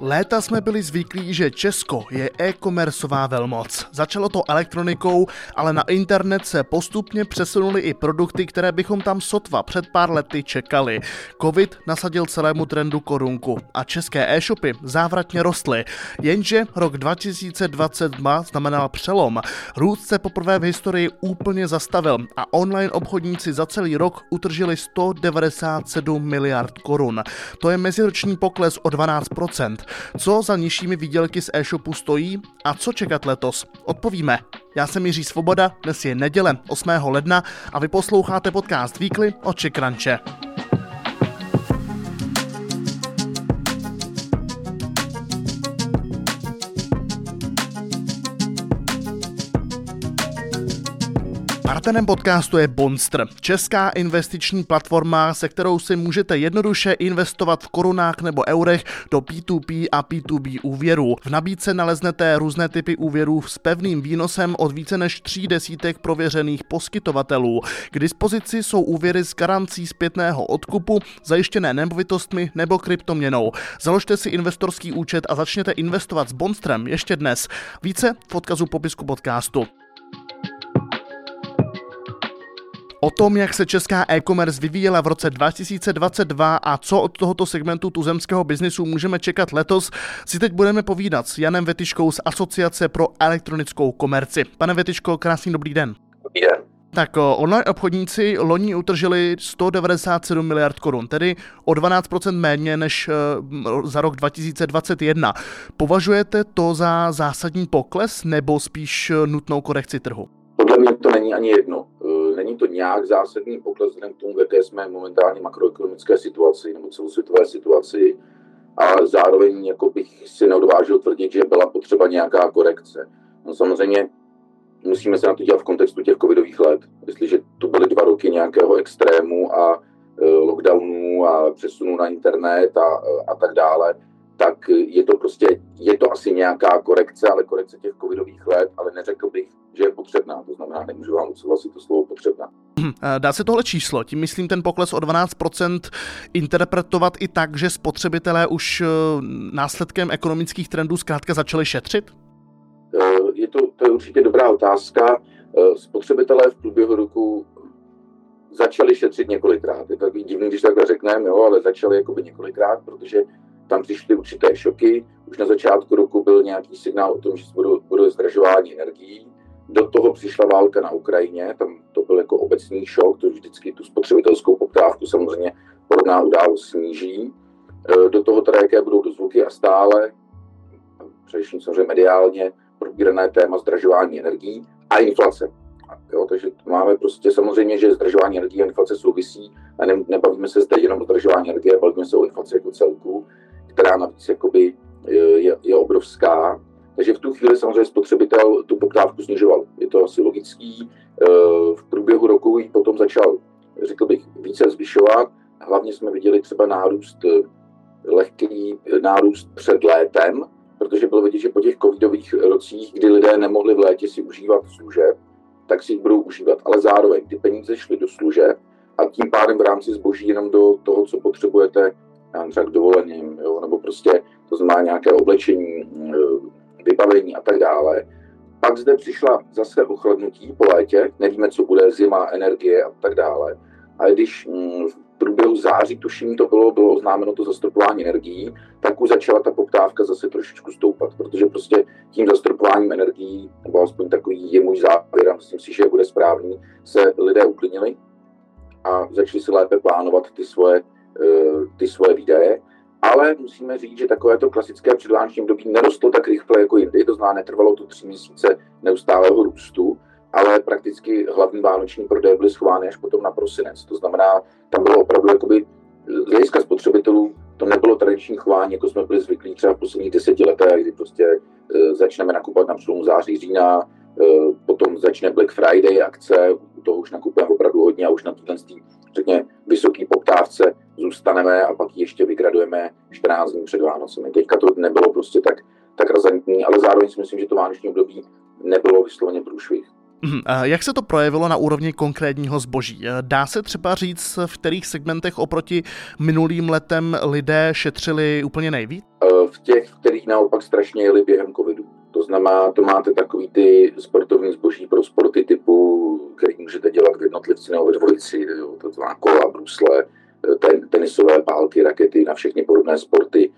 Léta jsme byli zvyklí, že Česko je e-commerceová velmoc. Začalo to elektronikou, ale na internet se postupně přesunuly i produkty, které bychom tam sotva před pár lety čekali. Covid nasadil celému trendu korunku a české e-shopy závratně rostly. Jenže rok 2022 znamenal přelom. Růst se poprvé v historii úplně zastavil a online obchodníci za celý rok utržili 197 miliard korun. To je meziroční pokles o 12%. Co za nižšími výdělky z e-shopu stojí a co čekat letos? Odpovíme. Já jsem Jiří Svoboda, dnes je neděle 8. ledna a vy posloucháte podcast Weekly od Čekranče. Partnerem podcastu je Bonstr, česká investiční platforma, se kterou si můžete jednoduše investovat v korunách nebo eurech do P2P a P2B úvěrů. V nabídce naleznete různé typy úvěrů s pevným výnosem od více než tří desítek prověřených poskytovatelů. K dispozici jsou úvěry s garancí zpětného odkupu, zajištěné nemovitostmi nebo kryptoměnou. Založte si investorský účet a začněte investovat s Bonstrem ještě dnes. Více v odkazu popisku podcastu. O tom, jak se česká e-commerce vyvíjela v roce 2022 a co od tohoto segmentu tuzemského biznisu můžeme čekat letos, si teď budeme povídat s Janem Vetiškou z Asociace pro elektronickou komerci. Pane Vetiško, krásný dobrý den. Dobrý den. Tak online obchodníci loni utržili 197 miliard korun, tedy o 12% méně než za rok 2021. Považujete to za zásadní pokles nebo spíš nutnou korekci trhu? Podle mě to není ani jedno. E, není to nějak zásadní pokles vzhledem k tomu, v jaké jsme momentálně makroekonomické situaci nebo celosvětové situaci. A zároveň jako bych si neodvážil tvrdit, že byla potřeba nějaká korekce. No samozřejmě musíme se na to dělat v kontextu těch covidových let. Jestliže to byly dva roky nějakého extrému a e, lockdownů a přesunu na internet a, a tak dále, tak je to prostě, je to asi nějaká korekce, ale korekce těch covidových let, ale neřekl bych, že je potřebná. To znamená, nemůžu vám odsouhlasit to slovo potřebná. Hm, dá se tohle číslo, tím myslím ten pokles o 12% interpretovat i tak, že spotřebitelé už eh, následkem ekonomických trendů zkrátka začali šetřit? Eh, je to, to je určitě dobrá otázka. Eh, spotřebitelé v průběhu roku začali šetřit několikrát. Je to takový divný, když takhle řekneme, jo, ale začali jakoby několikrát, protože tam přišly určité šoky. Už na začátku roku byl nějaký signál o tom, že budou, budou zdražování energií. Do toho přišla válka na Ukrajině, tam to byl jako obecný šok, to vždycky tu spotřebitelskou poptávku samozřejmě podobná událost sníží. E, do toho teda, jaké budou dozvuky a stále, především samozřejmě mediálně, probírané téma zdražování energií a inflace. Jo, takže máme prostě samozřejmě, že zdražování energie a inflace souvisí a ne, nebavíme se zde jenom o zdražování energie, bavíme se o inflaci jako celku která navíc jakoby je, je obrovská. Takže v tu chvíli samozřejmě spotřebitel tu poptávku snižoval. Je to asi logický. E, v průběhu roku ji potom začal, řekl bych, více zvyšovat. Hlavně jsme viděli třeba nárůst, e, lehký nárůst před létem, protože bylo vidět, že po těch covidových rocích, kdy lidé nemohli v létě si užívat služeb, tak si jich budou užívat. Ale zároveň ty peníze šly do služeb a tím pádem v rámci zboží jenom do toho, co potřebujete třeba k dovoleným, jo, nebo prostě to znamená nějaké oblečení, mm, vybavení a tak dále. Pak zde přišla zase ochladnutí po létě, nevíme, co bude, zima, energie a tak dále. A když mm, v průběhu září, tuším, to bylo, bylo oznámeno to zastropování energií, tak už začala ta poptávka zase trošičku stoupat, protože prostě tím zastropováním energií, nebo aspoň takový je můj závěr, a myslím si, že bude správný, se lidé uklidnili a začali si lépe plánovat ty svoje Eh, ty svoje výdaje, ale musíme říct, že takovéto klasické předvánoční období nerostlo tak rychle jako jindy, to znamená, netrvalo to tři měsíce neustálého růstu, ale prakticky hlavní vánoční prodeje byly schovány až potom na prosinec. To znamená, tam bylo opravdu jakoby z hlediska spotřebitelů to nebylo tradiční chování, jako jsme byli zvyklí třeba v posledních deseti letech, kdy prostě e, začneme nakupovat na přelomu září, října, e, potom začne Black Friday akce, toho už nakupujeme opravdu hodně a už na této, řekně, vysoký poptávce zůstaneme a pak ji ještě vygradujeme 14 dní před Vánocemi. Teďka to nebylo prostě tak, tak razantní, ale zároveň si myslím, že to vánoční období nebylo vysloveně průšvih. Mhm. Jak se to projevilo na úrovni konkrétního zboží? Dá se třeba říct, v kterých segmentech oproti minulým letem lidé šetřili úplně nejvíc? Uh, v těch, kterých naopak strašně jeli během covidu. To znamená, to máte takový ty sportovní zboží pro sporty typu, jednotlivci nebo ve dvojici, to znamená kola, brusle, ten, tenisové pálky, rakety na všechny podobné sporty.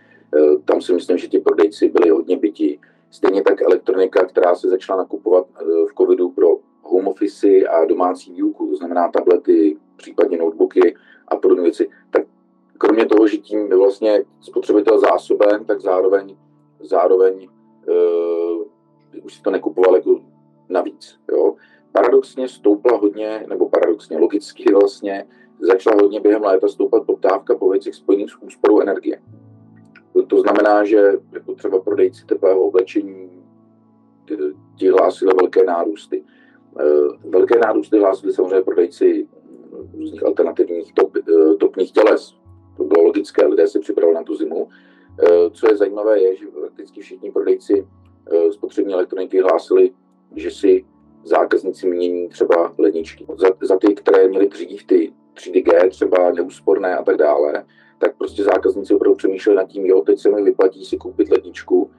Tam si myslím, že ti prodejci byli hodně bytí. Stejně tak elektronika, která se začala nakupovat v covidu pro home office a domácí výuku, to znamená tablety, případně notebooky a podobné věci, tak kromě toho, že tím je vlastně spotřebitel zásoben, tak zároveň, zároveň uh, už si to nekupoval jako navíc. Jo. Paradoxně stoupla hodně, nebo paradoxně logicky vlastně, začala hodně během léta stoupat poptávka po věcech spojených s úsporou energie. To, znamená, že jako třeba prodejci teplého oblečení ti hlásili velké nárůsty. Eh, velké nárůsty hlásili samozřejmě prodejci různých alternativních top, eh, topních těles. To bylo logické, lidé se připravili na tu zimu. Eh, co je zajímavé, je, že prakticky všichni prodejci spotřební elektroniky hlásili, že si zákazníci mění třeba ledničky. Za, za ty, které měly dřív ty 3D třeba neúsporné a tak dále, tak prostě zákazníci opravdu přemýšleli nad tím, jo, teď se mi vyplatí si koupit ledničku,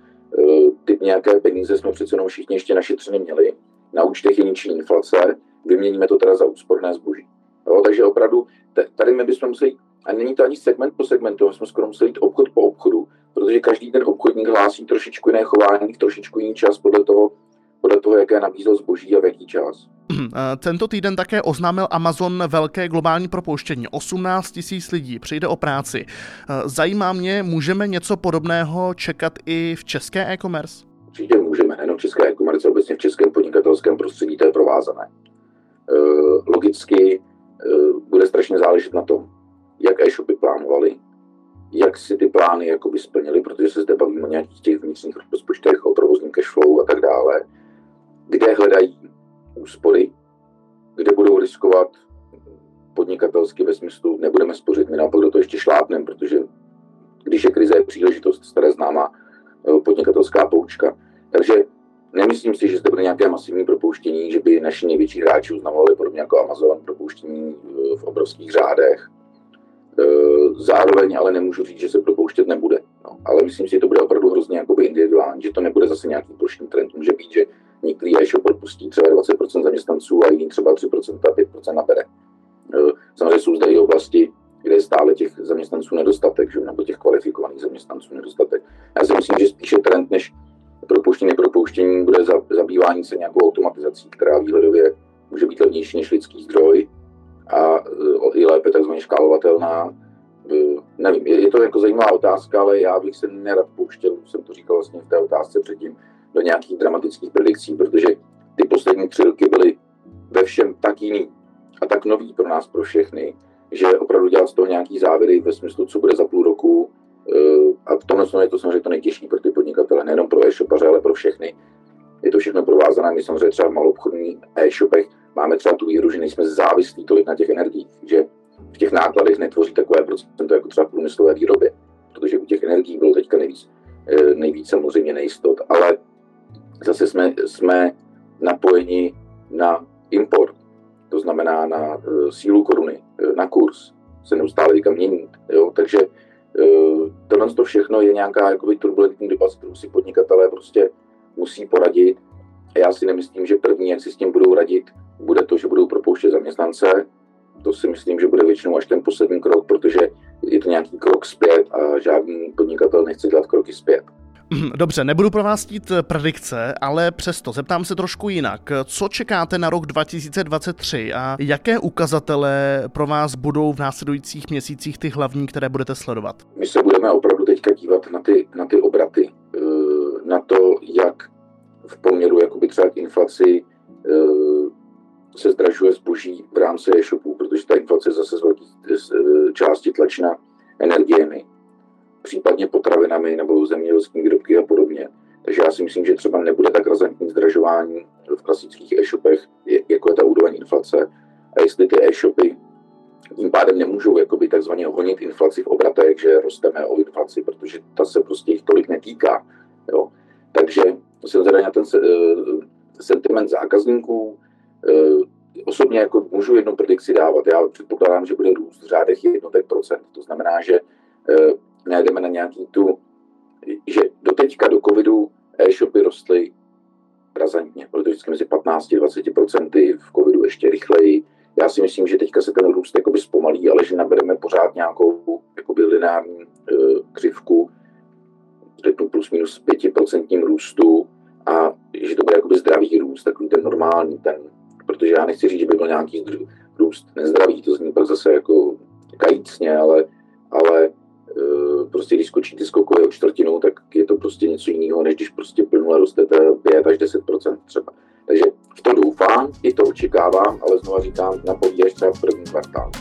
typ nějaké peníze jsme přece jenom všichni ještě našetřeně měli, na účtech je ničí inflace, vyměníme to teda za úsporné zboží. Jo, takže opravdu tady my bychom museli, a není to ani segment po segmentu, my jsme skoro museli jít obchod po obchodu, protože každý ten obchodník hlásí trošičku jiné chování, trošičku jiný čas podle toho, podle toho, jaké nabízel zboží a v jaký čas. Tento týden také oznámil Amazon velké globální propouštění. 18 tisíc lidí přijde o práci. Zajímá mě, můžeme něco podobného čekat i v české e-commerce? Určitě můžeme, nejenom v české e-commerce, obecně v českém podnikatelském prostředí, to je provázané. E, logicky bude strašně záležet na tom, jak e-shopy plánovali, jak si ty plány jakoby splnili, protože se zde bavíme o nějakých těch vnitřních rozpočtech, o provozním cashflow a tak dále, kde hledají úspory, kde budou riskovat podnikatelsky ve smyslu nebudeme spořit, my naopak do toho ještě šlápneme, protože když je krize, je příležitost, staré známá e, podnikatelská poučka. Takže nemyslím si, že zde bude nějaké masivní propouštění, že by naši největší hráči uznávali podobně jako Amazon propouštění eh, v obrovských řádech. Eh, zároveň ale nemůžu říct, že se propouštět nebude. No, ale myslím si, že to bude opravdu hrozně individuální, že to nebude zase nějaký plošný trend. Může být, že některý e-shop odpustí třeba 20% zaměstnanců a jiný třeba 3% a 5% nabere. Eh, samozřejmě jsou zde i oblasti, kde je stále těch zaměstnanců nedostatek, že, nebo těch kvalifikovaných zaměstnanců nedostatek. Já si myslím, že spíše trend, než propouštění, nepropouštění bude zabývání se nějakou automatizací, která výhledově může být levnější než lidský zdroj a e, i lépe takzvaně škálovatelná. E, nevím, je to jako zajímavá otázka, ale já bych se nerad pouštěl, jsem to říkal vlastně v té otázce předtím, do nějakých dramatických predikcí, protože ty poslední tři roky byly ve všem tak jiný a tak nový pro nás, pro všechny, že opravdu dělat z toho nějaký závěry ve smyslu, co bude za půl roku, Eh, a v tomhle je to samozřejmě to nejtěžší pro ty podnikatele, nejenom pro e-shopaře, ale pro všechny. Je to všechno provázané. My samozřejmě třeba v malobchodních e-shopech máme třeba tu výhru, že nejsme závislí tolik na těch energiích, že v těch nákladech netvoří takové procento jako třeba v průmyslové výrobě, protože u těch energií bylo teďka nejvíc, eh, nejvíc samozřejmě nejistot, ale zase jsme, jsme napojeni na import, to znamená na uh, sílu koruny, na kurz, se neustále teďka mění. Jo? Takže Eh, tohle to všechno je nějaká jakoby, turbulentní doba, s kterou si podnikatelé prostě musí poradit. A já si nemyslím, že první, jak si s tím budou radit, bude to, že budou propouštět zaměstnance. To si myslím, že bude většinou až ten poslední krok, protože je to nějaký krok zpět a žádný podnikatel nechce dělat kroky zpět. Dobře, nebudu pro vás tít eh, predikce, ale přesto zeptám se trošku jinak. Co čekáte na rok 2023 a jaké ukazatele pro vás budou v následujících měsících ty hlavní, které budete sledovat? My se budeme opravdu teďka dívat na ty, na ty obraty, eh, na to, jak v poměru jakoby třeba k inflaci eh, se zdražuje zboží v rámci e-shopů, protože ta inflace zase z velké části tlačena energiemi případně potravinami nebo zemědělskými výrobky a podobně. Takže já si myslím, že třeba nebude tak razantní zdražování v klasických e-shopech, jako je ta úroveň inflace. A jestli ty e-shopy tím pádem nemůžou jakoby takzvaně honit inflaci v obratech, že rosteme o inflaci, protože ta se prostě jich tolik netýká. Jo. Takže jsem zvedal na ten se, uh, sentiment zákazníků. Uh, osobně jako můžu jednu predikci dávat. Já předpokládám, že bude růst v řádech jednotek procent. To znamená, že uh, nejdeme na nějaký tu že do teďka, do covidu, e-shopy rostly razantně, to vždycky mezi 15-20%, v covidu ještě rychleji. Já si myslím, že teďka se ten růst jakoby zpomalí, ale že nabereme pořád nějakou jakoby lineární uh, křivku, řeknu plus minus 5% růstu a že to bude jakoby zdravý růst, takový ten normální, ten, protože já nechci říct, že by byl nějaký růst nezdravý, to zní pak zase jako kajícně, ale, ale uh, prostě když skočíte skokové o čtvrtinu, tak je to prostě něco jiného, než když prostě plnule rostete 5 až 10% třeba. Takže v tom doufám, i to očekávám, ale znovu říkám, napovídí až třeba první kvartál.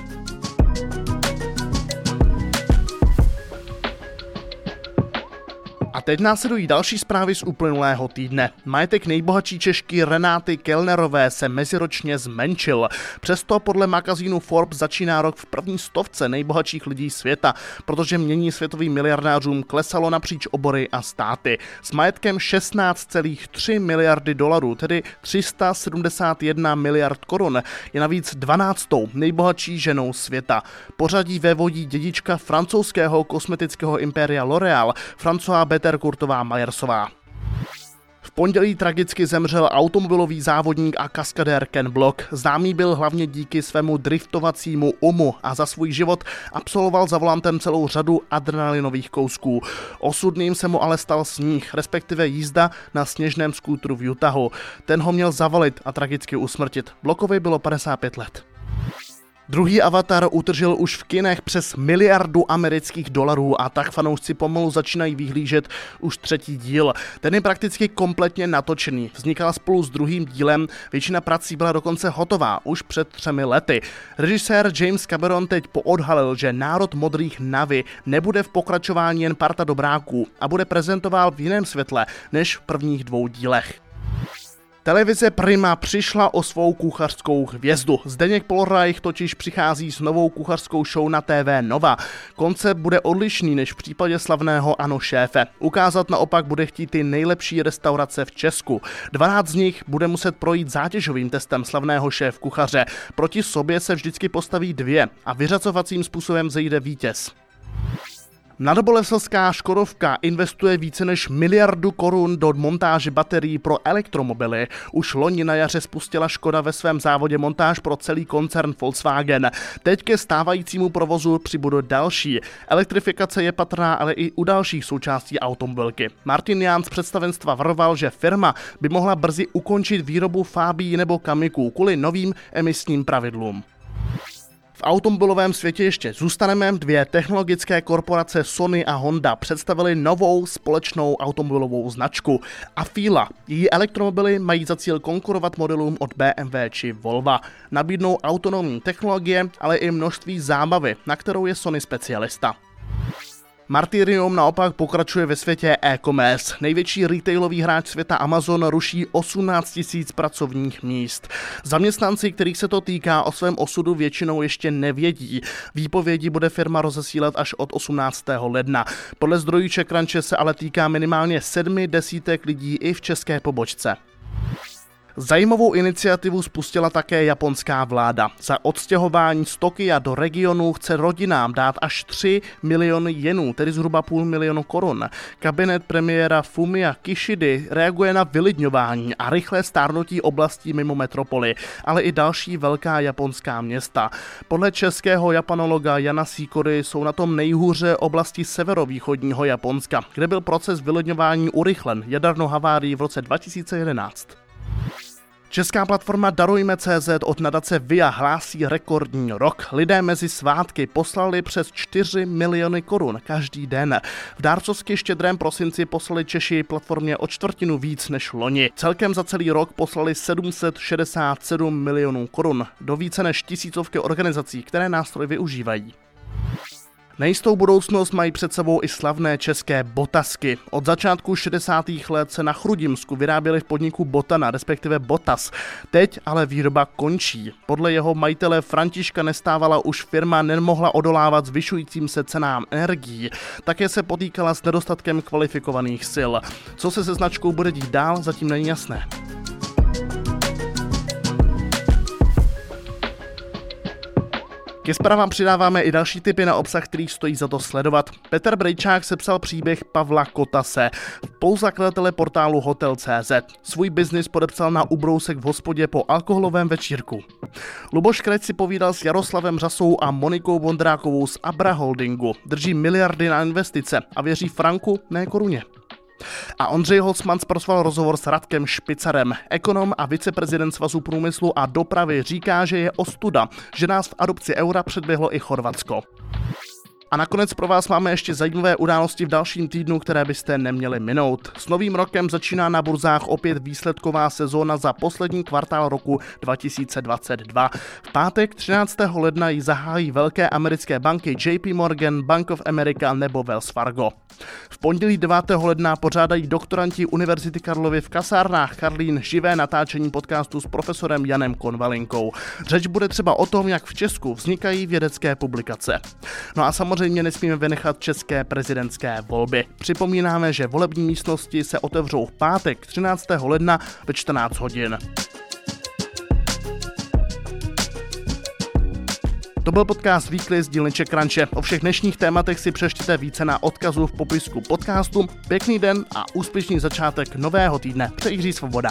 Teď následují další zprávy z uplynulého týdne. Majetek nejbohatší Češky Renáty Kellnerové se meziročně zmenšil. Přesto podle magazínu Forbes začíná rok v první stovce nejbohatších lidí světa, protože mění světovým miliardářům klesalo napříč obory a státy. S majetkem 16,3 miliardy dolarů, tedy 371 miliard korun, je navíc 12. nejbohatší ženou světa. Pořadí vévodí dědička francouzského kosmetického impéria L'Oréal, François Better Kurtová Majersová. V pondělí tragicky zemřel automobilový závodník a kaskadér Ken Block. Známý byl hlavně díky svému driftovacímu umu a za svůj život absolvoval za volantem celou řadu adrenalinových kousků. Osudným se mu ale stal sníh, respektive jízda na sněžném skútru v Utahu. Ten ho měl zavalit a tragicky usmrtit. Blokovi bylo 55 let. Druhý Avatar utržil už v kinech přes miliardu amerických dolarů a tak fanoušci pomalu začínají vyhlížet už třetí díl. Ten je prakticky kompletně natočený. Vznikal spolu s druhým dílem, většina prací byla dokonce hotová už před třemi lety. Režisér James Cameron teď poodhalil, že národ modrých navy nebude v pokračování jen parta dobráků a bude prezentoval v jiném světle než v prvních dvou dílech. Televize Prima přišla o svou kuchařskou hvězdu. Zdeněk Polreich totiž přichází s novou kuchařskou show na TV Nova. Koncept bude odlišný než v případě slavného Ano šéfe. Ukázat naopak bude chtít ty nejlepší restaurace v Česku. 12 z nich bude muset projít zátěžovým testem slavného šéf kuchaře. Proti sobě se vždycky postaví dvě a vyřazovacím způsobem zejde vítěz. Mladobolesovská Škodovka investuje více než miliardu korun do montáže baterií pro elektromobily. Už loni na jaře spustila Škoda ve svém závodě montáž pro celý koncern Volkswagen. Teď ke stávajícímu provozu přibude další. Elektrifikace je patrná ale i u dalších součástí automobilky. Martin Ján z představenstva varoval, že firma by mohla brzy ukončit výrobu Fábí nebo Kamiků kvůli novým emisním pravidlům. V automobilovém světě ještě zůstaneme. Dvě technologické korporace Sony a Honda představily novou společnou automobilovou značku Afila. Její elektromobily mají za cíl konkurovat modelům od BMW či Volvo. Nabídnou autonomní technologie, ale i množství zábavy, na kterou je Sony specialista. Martyrium naopak pokračuje ve světě e-commerce. Největší retailový hráč světa Amazon ruší 18 000 pracovních míst. Zaměstnanci, kterých se to týká, o svém osudu většinou ještě nevědí. Výpovědi bude firma rozesílat až od 18. ledna. Podle zdrojů Čekranče se ale týká minimálně sedmi desítek lidí i v české pobočce. Zajímavou iniciativu spustila také japonská vláda. Za odstěhování z Tokia do regionu chce rodinám dát až 3 miliony jenů, tedy zhruba půl milionu korun. Kabinet premiéra Fumia Kishidy reaguje na vylidňování a rychlé stárnutí oblastí mimo metropoly, ale i další velká japonská města. Podle českého japanologa Jana Sikory jsou na tom nejhůře oblasti severovýchodního Japonska, kde byl proces vylidňování urychlen jadernou havárií v roce 2011. Česká platforma Darujme.cz od nadace VIA hlásí rekordní rok. Lidé mezi svátky poslali přes 4 miliony korun každý den. V dárcovsky štědrém prosinci poslali Češi platformě o čtvrtinu víc než loni. Celkem za celý rok poslali 767 milionů korun do více než tisícovky organizací, které nástroj využívají. Nejistou budoucnost mají před sebou i slavné české botasky. Od začátku 60. let se na Chrudimsku vyráběly v podniku Botana, respektive Botas. Teď ale výroba končí. Podle jeho majitele Františka nestávala už firma nemohla odolávat zvyšujícím se cenám energií. Také se potýkala s nedostatkem kvalifikovaných sil. Co se se značkou bude dít dál, zatím není jasné. Ke zprávám přidáváme i další typy na obsah, který stojí za to sledovat. Petr Brejčák sepsal příběh Pavla Kotase, spoluzakladatele portálu Hotel.cz. Svůj biznis podepsal na ubrousek v hospodě po alkoholovém večírku. Luboš Krec si povídal s Jaroslavem Řasou a Monikou Vondrákovou z Abra Holdingu. Drží miliardy na investice a věří Franku, ne koruně. A Ondřej Holcman zpracoval rozhovor s Radkem Špicarem. Ekonom a viceprezident Svazu průmyslu a dopravy říká, že je ostuda, že nás v adopci eura předběhlo i Chorvatsko. A nakonec pro vás máme ještě zajímavé události v dalším týdnu, které byste neměli minout. S novým rokem začíná na burzách opět výsledková sezóna za poslední kvartál roku 2022. V pátek 13. ledna ji zahájí velké americké banky JP Morgan, Bank of America nebo Wells Fargo. V pondělí 9. ledna pořádají doktoranti Univerzity Karlovy v kasárnách Karlín živé natáčení podcastu s profesorem Janem Konvalinkou. Řeč bude třeba o tom, jak v Česku vznikají vědecké publikace. No a samozřejmě nesmíme vynechat české prezidentské volby. Připomínáme, že volební místnosti se otevřou v pátek 13. ledna ve 14 hodin. To byl podcast Weekly z dílny Crunche. O všech dnešních tématech si přečtěte více na odkazu v popisku podcastu. Pěkný den a úspěšný začátek nového týdne. Přeji Svoboda.